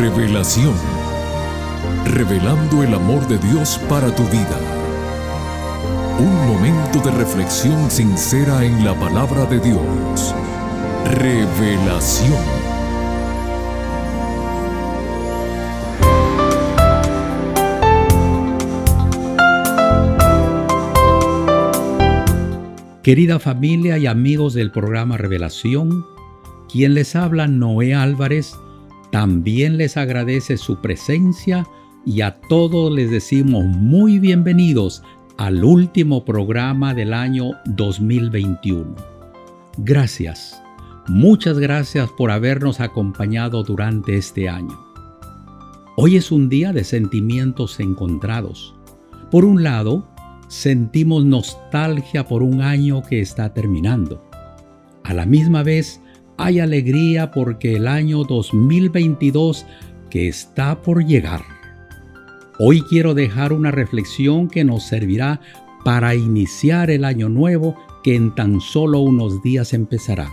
Revelación. Revelando el amor de Dios para tu vida. Un momento de reflexión sincera en la palabra de Dios. Revelación. Querida familia y amigos del programa Revelación, quien les habla Noé Álvarez, también les agradece su presencia y a todos les decimos muy bienvenidos al último programa del año 2021. Gracias, muchas gracias por habernos acompañado durante este año. Hoy es un día de sentimientos encontrados. Por un lado, sentimos nostalgia por un año que está terminando. A la misma vez, hay alegría porque el año 2022 que está por llegar. Hoy quiero dejar una reflexión que nos servirá para iniciar el año nuevo que en tan solo unos días empezará.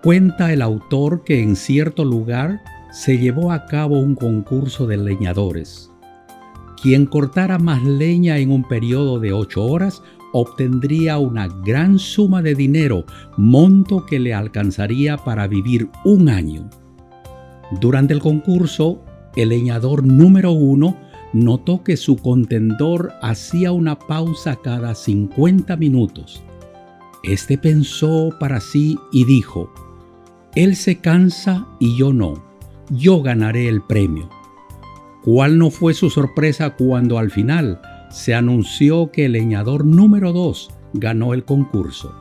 Cuenta el autor que en cierto lugar se llevó a cabo un concurso de leñadores quien cortara más leña en un periodo de ocho horas obtendría una gran suma de dinero, monto que le alcanzaría para vivir un año. Durante el concurso, el leñador número uno notó que su contendor hacía una pausa cada 50 minutos. Este pensó para sí y dijo, Él se cansa y yo no, yo ganaré el premio. ¿Cuál no fue su sorpresa cuando al final se anunció que el leñador número 2 ganó el concurso?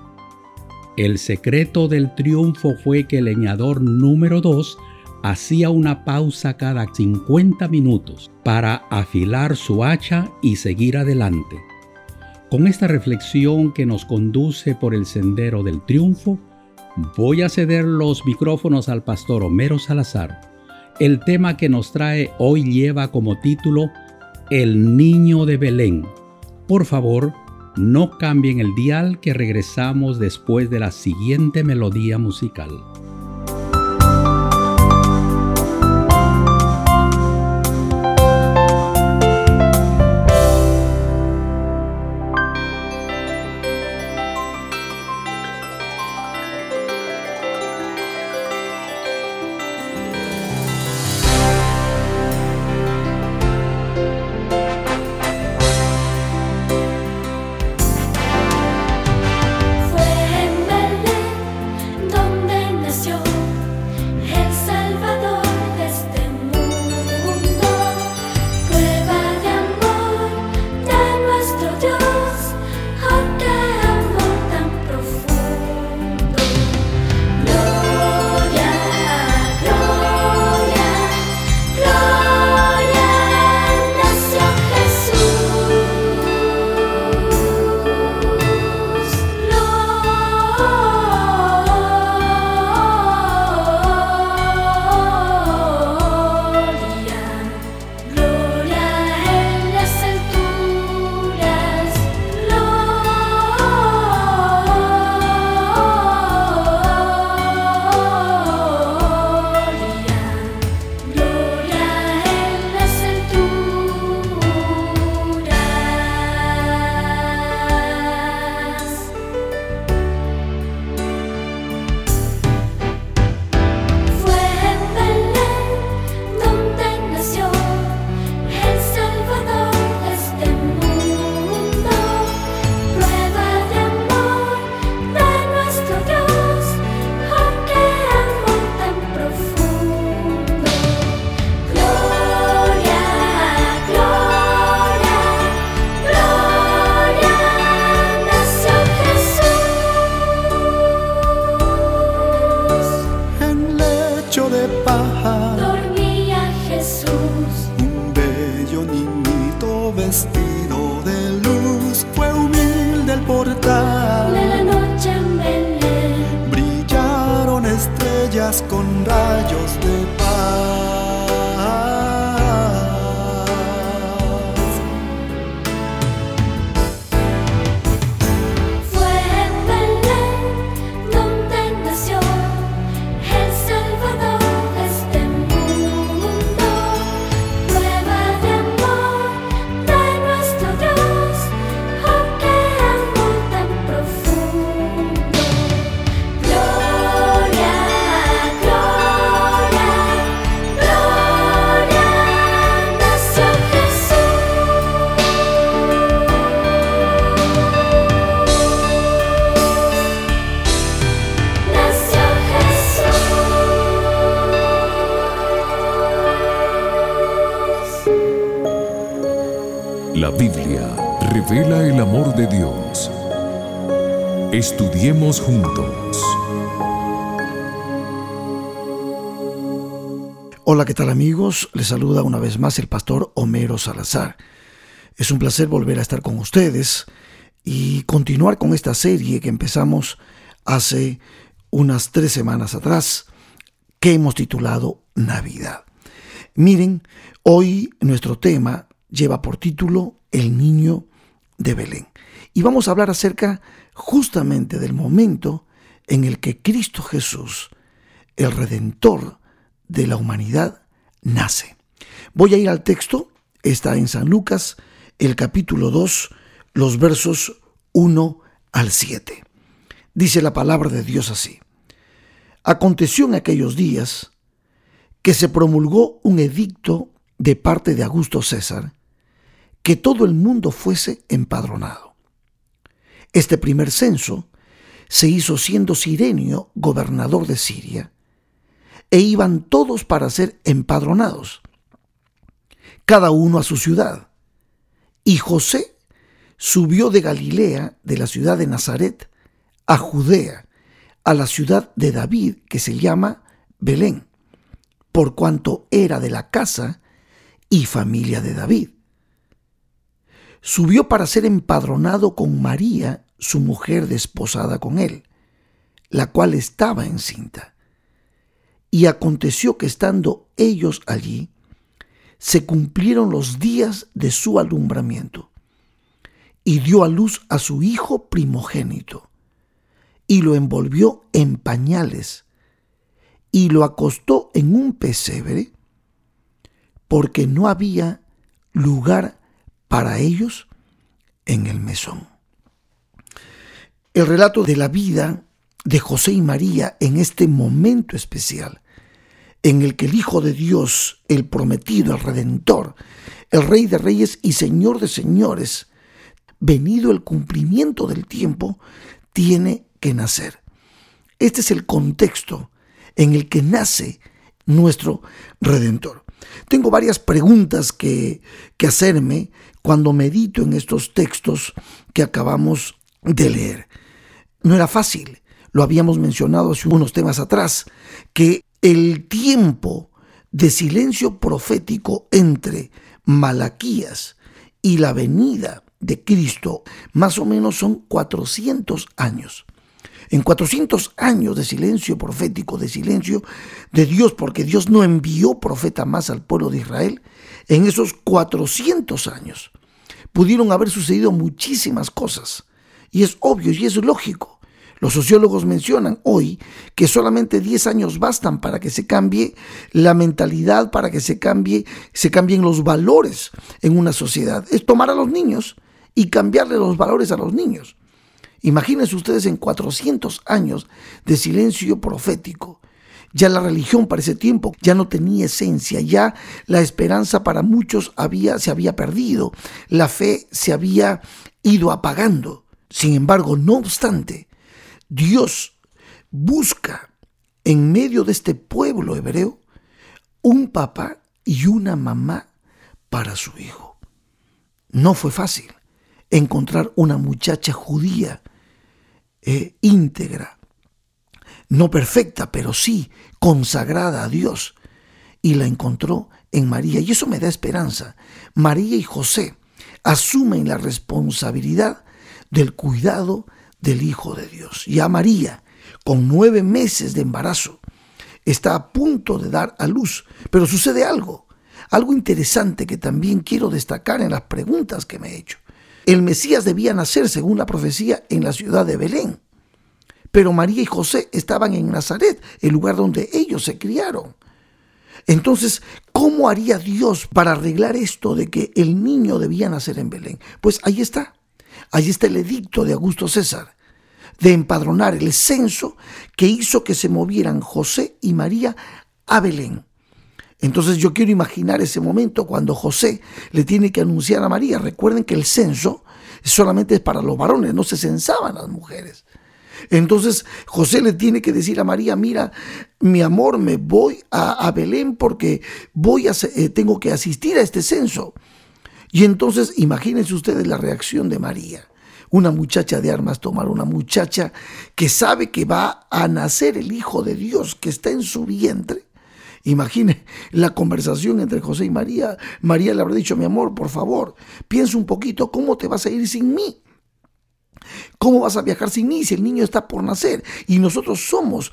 El secreto del triunfo fue que el leñador número 2 hacía una pausa cada 50 minutos para afilar su hacha y seguir adelante. Con esta reflexión que nos conduce por el sendero del triunfo, voy a ceder los micrófonos al pastor Homero Salazar el tema que nos trae hoy lleva como título El niño de Belén. Por favor, no cambien el dial que regresamos después de la siguiente melodía musical. Estudiemos juntos. Hola, ¿qué tal amigos? Les saluda una vez más el pastor Homero Salazar. Es un placer volver a estar con ustedes y continuar con esta serie que empezamos hace unas tres semanas atrás, que hemos titulado Navidad. Miren, hoy nuestro tema lleva por título El niño de Belén. Y vamos a hablar acerca justamente del momento en el que Cristo Jesús, el Redentor de la humanidad, nace. Voy a ir al texto, está en San Lucas, el capítulo 2, los versos 1 al 7. Dice la palabra de Dios así. Aconteció en aquellos días que se promulgó un edicto de parte de Augusto César, que todo el mundo fuese empadronado. Este primer censo se hizo siendo Sirenio gobernador de Siria, e iban todos para ser empadronados, cada uno a su ciudad. Y José subió de Galilea, de la ciudad de Nazaret, a Judea, a la ciudad de David, que se llama Belén, por cuanto era de la casa y familia de David subió para ser empadronado con María, su mujer desposada con él, la cual estaba encinta. Y aconteció que estando ellos allí, se cumplieron los días de su alumbramiento, y dio a luz a su hijo primogénito, y lo envolvió en pañales, y lo acostó en un pesebre, porque no había lugar para ellos en el mesón. El relato de la vida de José y María en este momento especial, en el que el Hijo de Dios, el prometido, el Redentor, el Rey de Reyes y Señor de Señores, venido el cumplimiento del tiempo, tiene que nacer. Este es el contexto en el que nace nuestro Redentor. Tengo varias preguntas que, que hacerme cuando medito en estos textos que acabamos de leer. No era fácil, lo habíamos mencionado hace unos temas atrás, que el tiempo de silencio profético entre Malaquías y la venida de Cristo más o menos son 400 años. En 400 años de silencio profético, de silencio de Dios, porque Dios no envió profeta más al pueblo de Israel, en esos 400 años pudieron haber sucedido muchísimas cosas. Y es obvio y es lógico. Los sociólogos mencionan hoy que solamente 10 años bastan para que se cambie la mentalidad, para que se cambie, se cambien los valores en una sociedad. Es tomar a los niños y cambiarle los valores a los niños. Imagínense ustedes en 400 años de silencio profético ya la religión para ese tiempo ya no tenía esencia, ya la esperanza para muchos había, se había perdido, la fe se había ido apagando. Sin embargo, no obstante, Dios busca en medio de este pueblo hebreo un papá y una mamá para su hijo. No fue fácil encontrar una muchacha judía eh, íntegra, no perfecta, pero sí consagrada a Dios. Y la encontró en María. Y eso me da esperanza. María y José asumen la responsabilidad del cuidado del Hijo de Dios. Y a María, con nueve meses de embarazo, está a punto de dar a luz. Pero sucede algo, algo interesante que también quiero destacar en las preguntas que me he hecho. El Mesías debía nacer, según la profecía, en la ciudad de Belén. Pero María y José estaban en Nazaret, el lugar donde ellos se criaron. Entonces, ¿cómo haría Dios para arreglar esto de que el niño debía nacer en Belén? Pues ahí está. Ahí está el edicto de Augusto César de empadronar el censo que hizo que se movieran José y María a Belén. Entonces yo quiero imaginar ese momento cuando José le tiene que anunciar a María. Recuerden que el censo solamente es para los varones, no se censaban las mujeres. Entonces José le tiene que decir a María, mira, mi amor, me voy a, Belén porque voy a, eh, tengo que asistir a este censo. Y entonces imagínense ustedes la reacción de María. Una muchacha de armas tomar, una muchacha que sabe que va a nacer el Hijo de Dios que está en su vientre. Imagine la conversación entre José y María. María le habrá dicho, mi amor, por favor, piensa un poquito, ¿cómo te vas a ir sin mí? ¿Cómo vas a viajar sin si el niño está por nacer? Y nosotros somos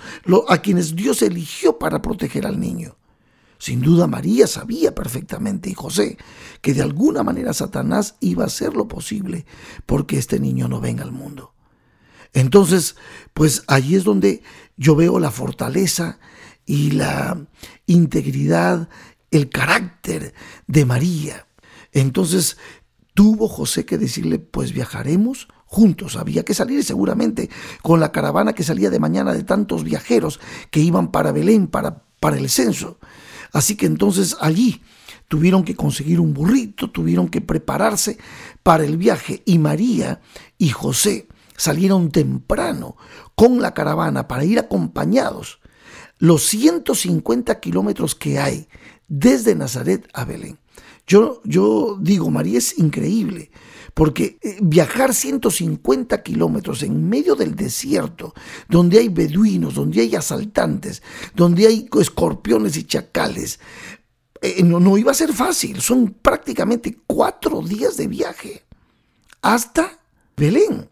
a quienes Dios eligió para proteger al niño. Sin duda María sabía perfectamente y José que de alguna manera Satanás iba a hacer lo posible porque este niño no venga al mundo. Entonces, pues allí es donde yo veo la fortaleza y la integridad, el carácter de María. Entonces tuvo José que decirle, pues viajaremos juntos. Había que salir seguramente con la caravana que salía de mañana de tantos viajeros que iban para Belén, para, para el censo. Así que entonces allí tuvieron que conseguir un burrito, tuvieron que prepararse para el viaje y María y José salieron temprano con la caravana para ir acompañados los 150 kilómetros que hay desde Nazaret a Belén. Yo, yo digo, María es increíble, porque eh, viajar 150 kilómetros en medio del desierto, donde hay beduinos, donde hay asaltantes, donde hay escorpiones y chacales, eh, no, no iba a ser fácil. Son prácticamente cuatro días de viaje hasta Belén.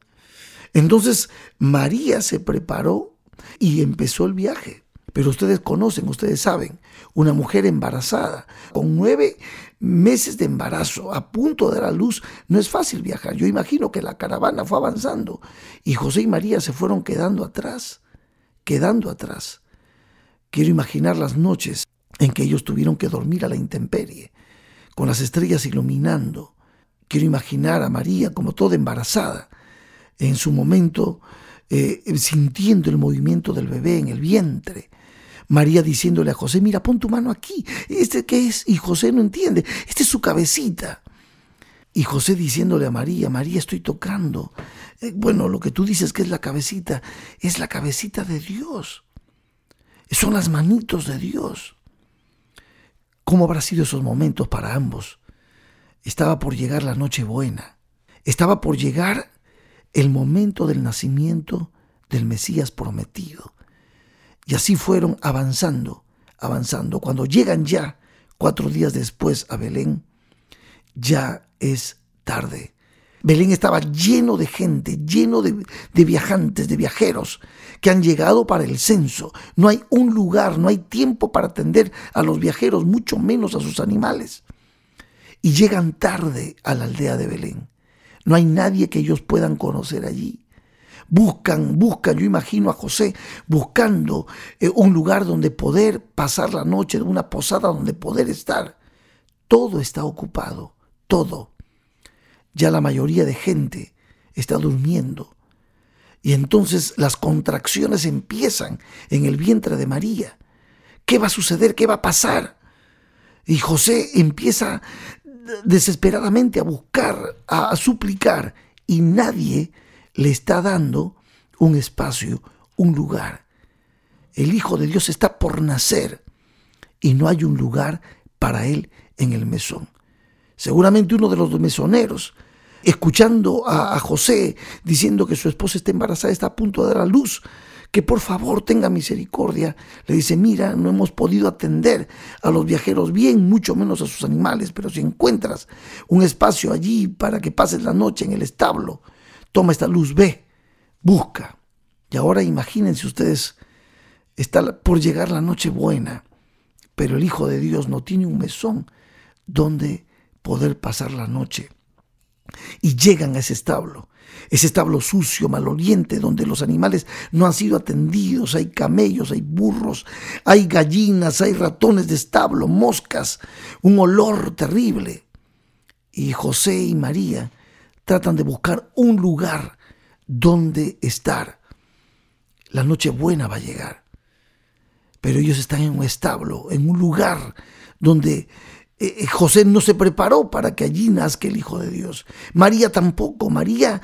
Entonces María se preparó y empezó el viaje. Pero ustedes conocen, ustedes saben, una mujer embarazada con nueve meses de embarazo, a punto de dar a luz, no es fácil viajar. Yo imagino que la caravana fue avanzando y José y María se fueron quedando atrás, quedando atrás. Quiero imaginar las noches en que ellos tuvieron que dormir a la intemperie, con las estrellas iluminando. Quiero imaginar a María como toda embarazada, en su momento eh, sintiendo el movimiento del bebé en el vientre, María diciéndole a José, mira, pon tu mano aquí. ¿Este qué es? Y José no entiende. Esta es su cabecita. Y José diciéndole a María, María, estoy tocando. Eh, bueno, lo que tú dices que es la cabecita, es la cabecita de Dios. Son las manitos de Dios. ¿Cómo habrá sido esos momentos para ambos? Estaba por llegar la noche buena. Estaba por llegar el momento del nacimiento del Mesías prometido. Y así fueron avanzando, avanzando. Cuando llegan ya, cuatro días después, a Belén, ya es tarde. Belén estaba lleno de gente, lleno de, de, viajantes, de viajeros que han llegado para el censo. No hay un lugar, no hay tiempo para atender a los viajeros, mucho menos a sus animales. Y llegan tarde a la aldea de Belén. No hay nadie que ellos puedan conocer allí. Buscan, buscan, yo imagino a José buscando eh, un lugar donde poder pasar la noche, una posada donde poder estar. Todo está ocupado, todo. Ya la mayoría de gente está durmiendo. Y entonces las contracciones empiezan en el vientre de María. ¿Qué va a suceder? ¿Qué va a pasar? Y José empieza desesperadamente a buscar, a suplicar, y nadie le está dando un espacio, un lugar. El Hijo de Dios está por nacer y no hay un lugar para él en el mesón. Seguramente uno de los mesoneros, escuchando a, José diciendo que su esposa está embarazada, está a punto de dar a luz, que por favor tenga misericordia. Le dice, mira, no hemos podido atender a los viajeros bien, mucho menos a sus animales, pero si encuentras un espacio allí para que pases la noche en el establo, toma esta luz, ve, busca. Y ahora imagínense ustedes, está por llegar la noche buena, pero el Hijo de Dios no tiene un mesón donde poder pasar la noche. Y llegan a ese establo, ese establo sucio, maloliente, donde los animales no han sido atendidos, hay camellos, hay burros, hay gallinas, hay ratones de establo, moscas, un olor terrible. Y José y María tratan de buscar un lugar donde estar. La noche buena va a llegar. Pero ellos están en un establo, en un lugar donde eh, eh, José no se preparó para que allí nazca el Hijo de Dios. María tampoco. María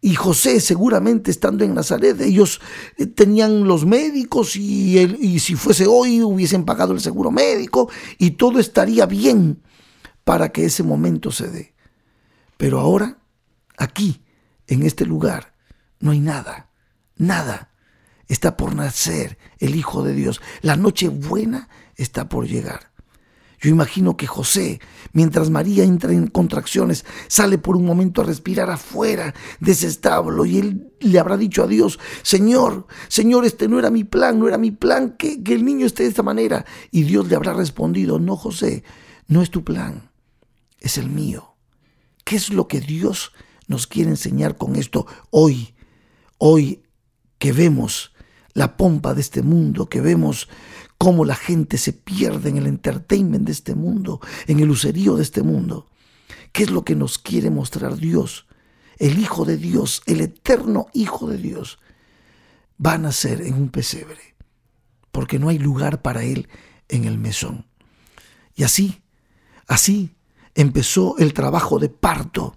y José seguramente estando en Nazaret, ellos eh, tenían los médicos y, y si fuese hoy hubiesen pagado el seguro médico y todo estaría bien para que ese momento se dé. Pero ahora, aquí, en este lugar, no hay nada, nada. Está por nacer el Hijo de Dios. La noche buena está por llegar. Yo imagino que José, mientras María entra en contracciones, sale por un momento a respirar afuera de ese establo y él le habrá dicho a Dios, Señor, Señor, este no era mi plan, no era mi plan que, que el niño esté de esta manera. Y Dios le habrá respondido, no, José, no es tu plan, es el mío. ¿Qué es lo que Dios nos quiere enseñar con esto hoy? Hoy que vemos la pompa de este mundo, que vemos cómo la gente se pierde en el entertainment de este mundo, en el lucerío de este mundo. ¿Qué es lo que nos quiere mostrar Dios? El Hijo de Dios, el eterno Hijo de Dios, va a nacer en un pesebre, porque no hay lugar para Él en el mesón. Y así, así empezó el trabajo de parto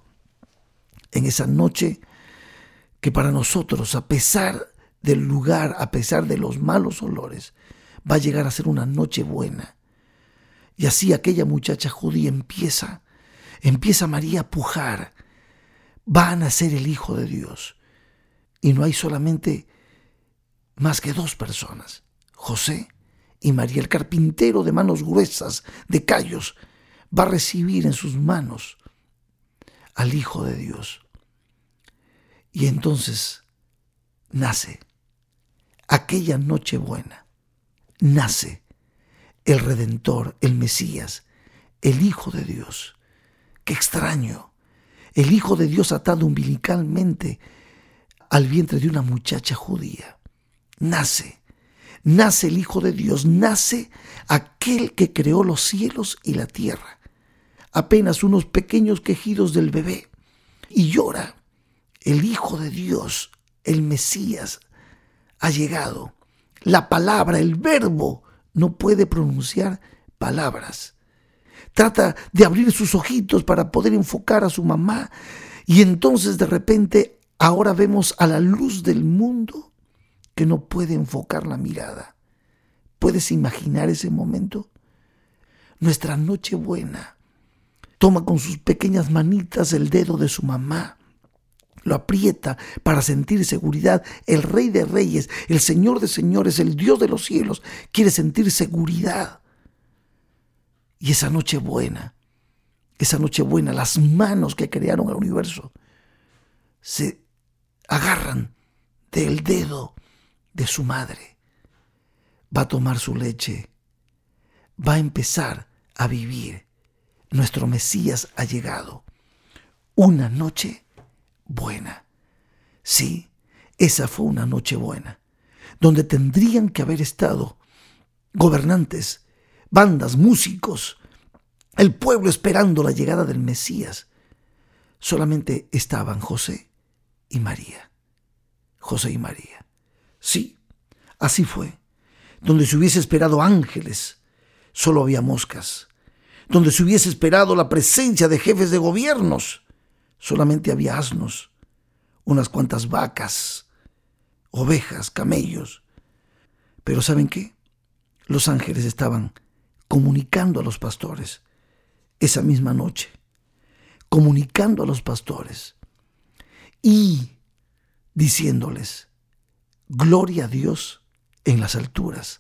en esa noche que para nosotros, a pesar del lugar, a pesar de los malos olores, va a llegar a ser una noche buena. Y así aquella muchacha judía empieza, empieza María a pujar, va a nacer el Hijo de Dios. Y no hay solamente más que dos personas, José y María, el carpintero de manos gruesas, de callos, va a recibir en sus manos al Hijo de Dios. Y entonces nace aquella noche buena nace el Redentor, el Mesías, el Hijo de Dios. Qué extraño. El Hijo de Dios atado umbilicalmente al vientre de una muchacha judía. Nace, nace el Hijo de Dios, nace aquel que creó los cielos y la tierra. Apenas unos pequeños quejidos del bebé. Y llora. El Hijo de Dios, el Mesías, ha llegado la palabra, el verbo, no puede pronunciar palabras. Trata de abrir sus ojitos para poder enfocar a su mamá y entonces de repente ahora vemos a la luz del mundo que no puede enfocar la mirada. ¿Puedes imaginar ese momento? Nuestra noche buena toma con sus pequeñas manitas el dedo de su mamá lo aprieta para sentir seguridad. El Rey de Reyes, el Señor de Señores, el Dios de los cielos, quiere sentir seguridad. Y esa noche buena, esa noche buena, las manos que crearon el universo se agarran del dedo de su madre. Va a tomar su leche, va a empezar a vivir. Nuestro Mesías ha llegado. Una noche buena. Sí, esa fue una noche buena, donde tendrían que haber estado gobernantes, bandas, músicos, el pueblo esperando la llegada del Mesías. Solamente estaban José y María. José y María. Sí, así fue. Donde se hubiese esperado ángeles, solo había moscas. Donde se hubiese esperado la presencia de jefes de gobiernos, solamente había asnos, unas cuantas vacas, ovejas, camellos. Pero ¿saben qué? Los ángeles estaban comunicando a los pastores esa misma noche, comunicando a los pastores y diciéndoles, gloria a Dios en las alturas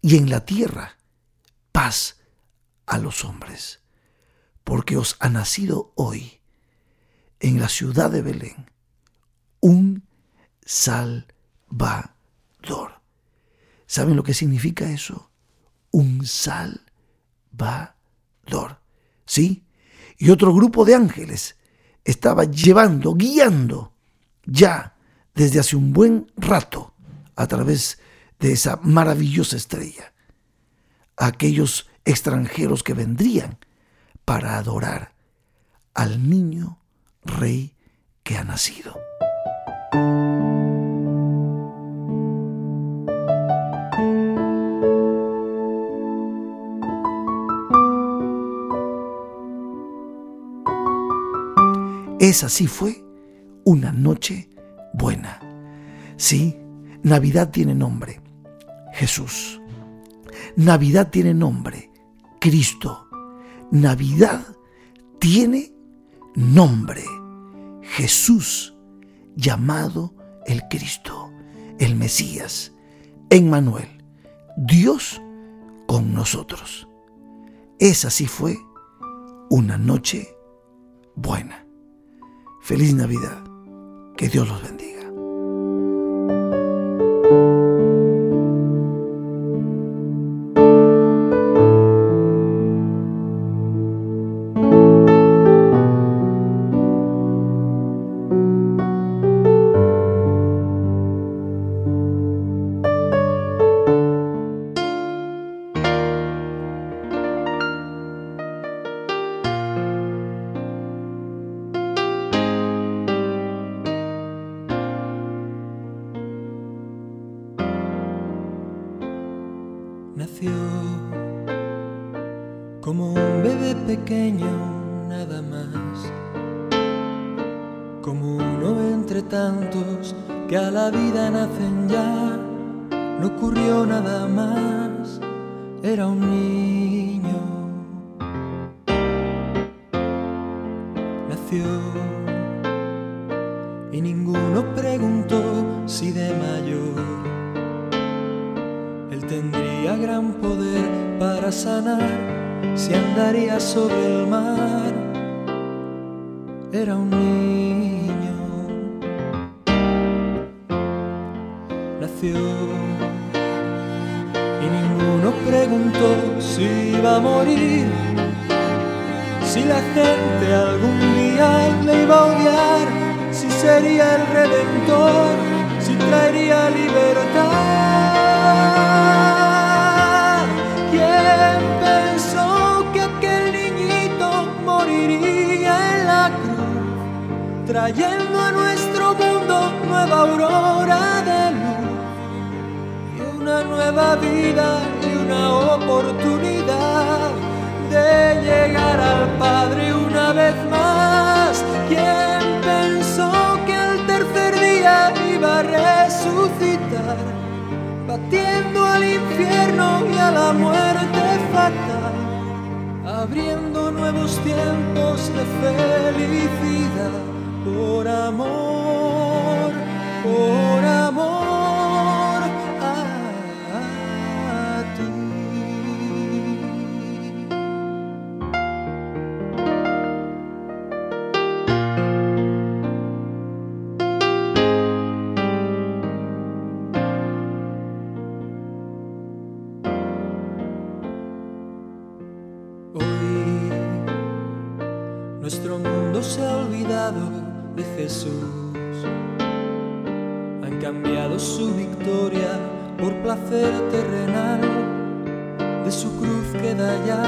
y en la tierra, paz a los hombres, porque os ha nacido hoy en la ciudad de Belén un Salvador. ¿Saben lo que significa eso? Un Salvador. ¿Sí? Y otro grupo de ángeles estaba llevando, guiando ya desde hace un buen rato a través de esa maravillosa estrella a aquellos extranjeros que vendrían para adorar al niño rey que ha nacido. Esa sí fue una noche buena. Sí, Navidad tiene nombre, Jesús. Navidad tiene nombre, Cristo. Navidad tiene nombre, Jesús, llamado el Cristo, el Mesías, Emmanuel, Dios con nosotros. Esa sí fue una noche buena. Feliz Navidad. Que Dios los bendiga. Y ninguno preguntó si de mayor. Tendría gran poder para sanar si andaría sobre el mar. Era un niño, nació y ninguno preguntó si iba a morir, si la gente algún día le iba a odiar, sería el redentor, si traería libertad. ¿Quién pensó que aquel niñito moriría en la cruz, trayendo a nuestro mundo nueva aurora de luz y una nueva vida y una oportunidad de llegar al Padre una vez más? Batiendo al infierno y a la muerte fatal, abriendo nuevos tiempos de felicidad. Por amor, por amor Jesús. Han cambiado su victoria por placer terrenal. De su cruz queda ya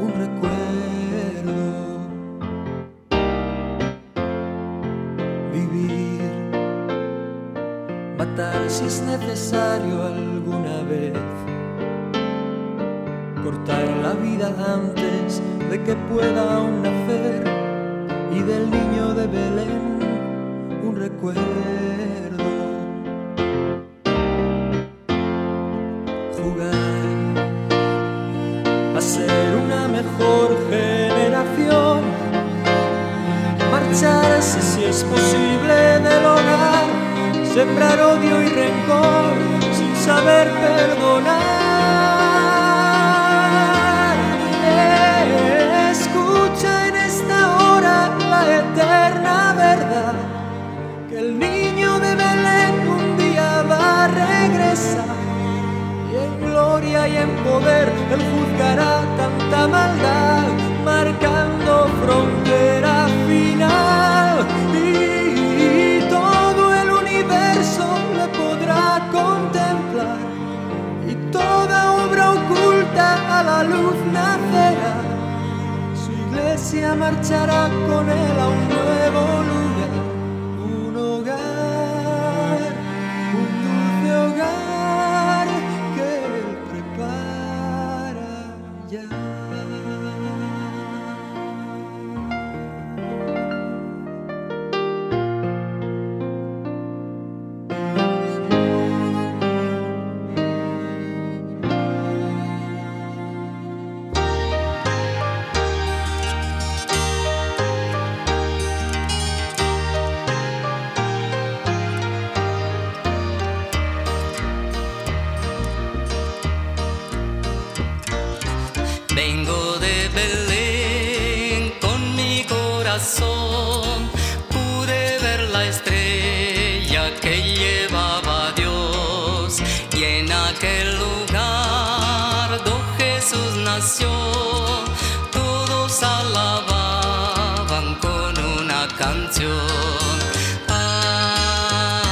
un recuerdo. Vivir, matar si es necesario alguna vez cortar la vida antes de que pueda aún nacer del niño de Belén un recuerdo. Jugar a ser una mejor generación, marcharse si es posible del hogar, sembrar odio y rencor sin saber perdonar. Él juzgará tanta maldad, marcando frontera final y todo el universo le podrá contemplar y toda obra oculta a la luz nacerá. Su iglesia marchará con él a un nuevo canción. Ah,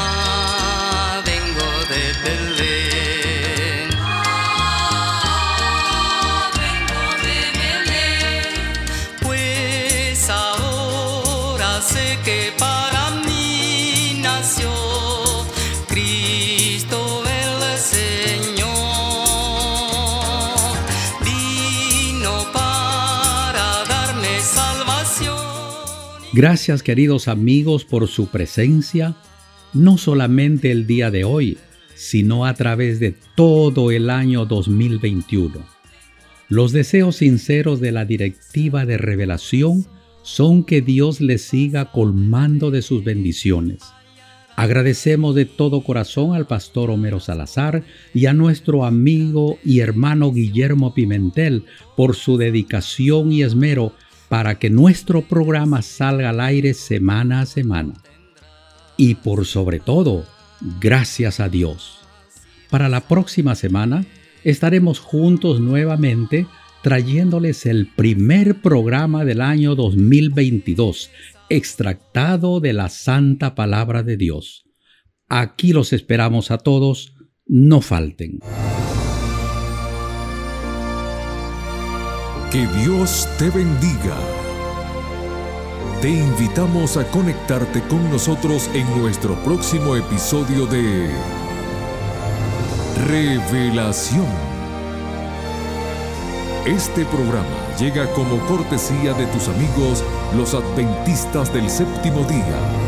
vengo de Belén. Pues ahora sé que Gracias queridos amigos por su presencia, no solamente el día de hoy, sino a través de todo el año 2021. Los deseos sinceros de la directiva de revelación son que Dios les siga colmando de sus bendiciones. Agradecemos de todo corazón al pastor Homero Salazar y a nuestro amigo y hermano Guillermo Pimentel por su dedicación y esmero para que nuestro programa salga al aire semana a semana. Y por sobre todo, gracias a Dios. Para la próxima semana estaremos juntos nuevamente trayéndoles el primer programa del año 2022, extractado de la Santa Palabra de Dios. Aquí los esperamos a todos, no falten. Que Dios te bendiga. Te invitamos a conectarte con nosotros en nuestro próximo episodio de Revelación. Este programa llega como cortesía de tus amigos los adventistas del séptimo día.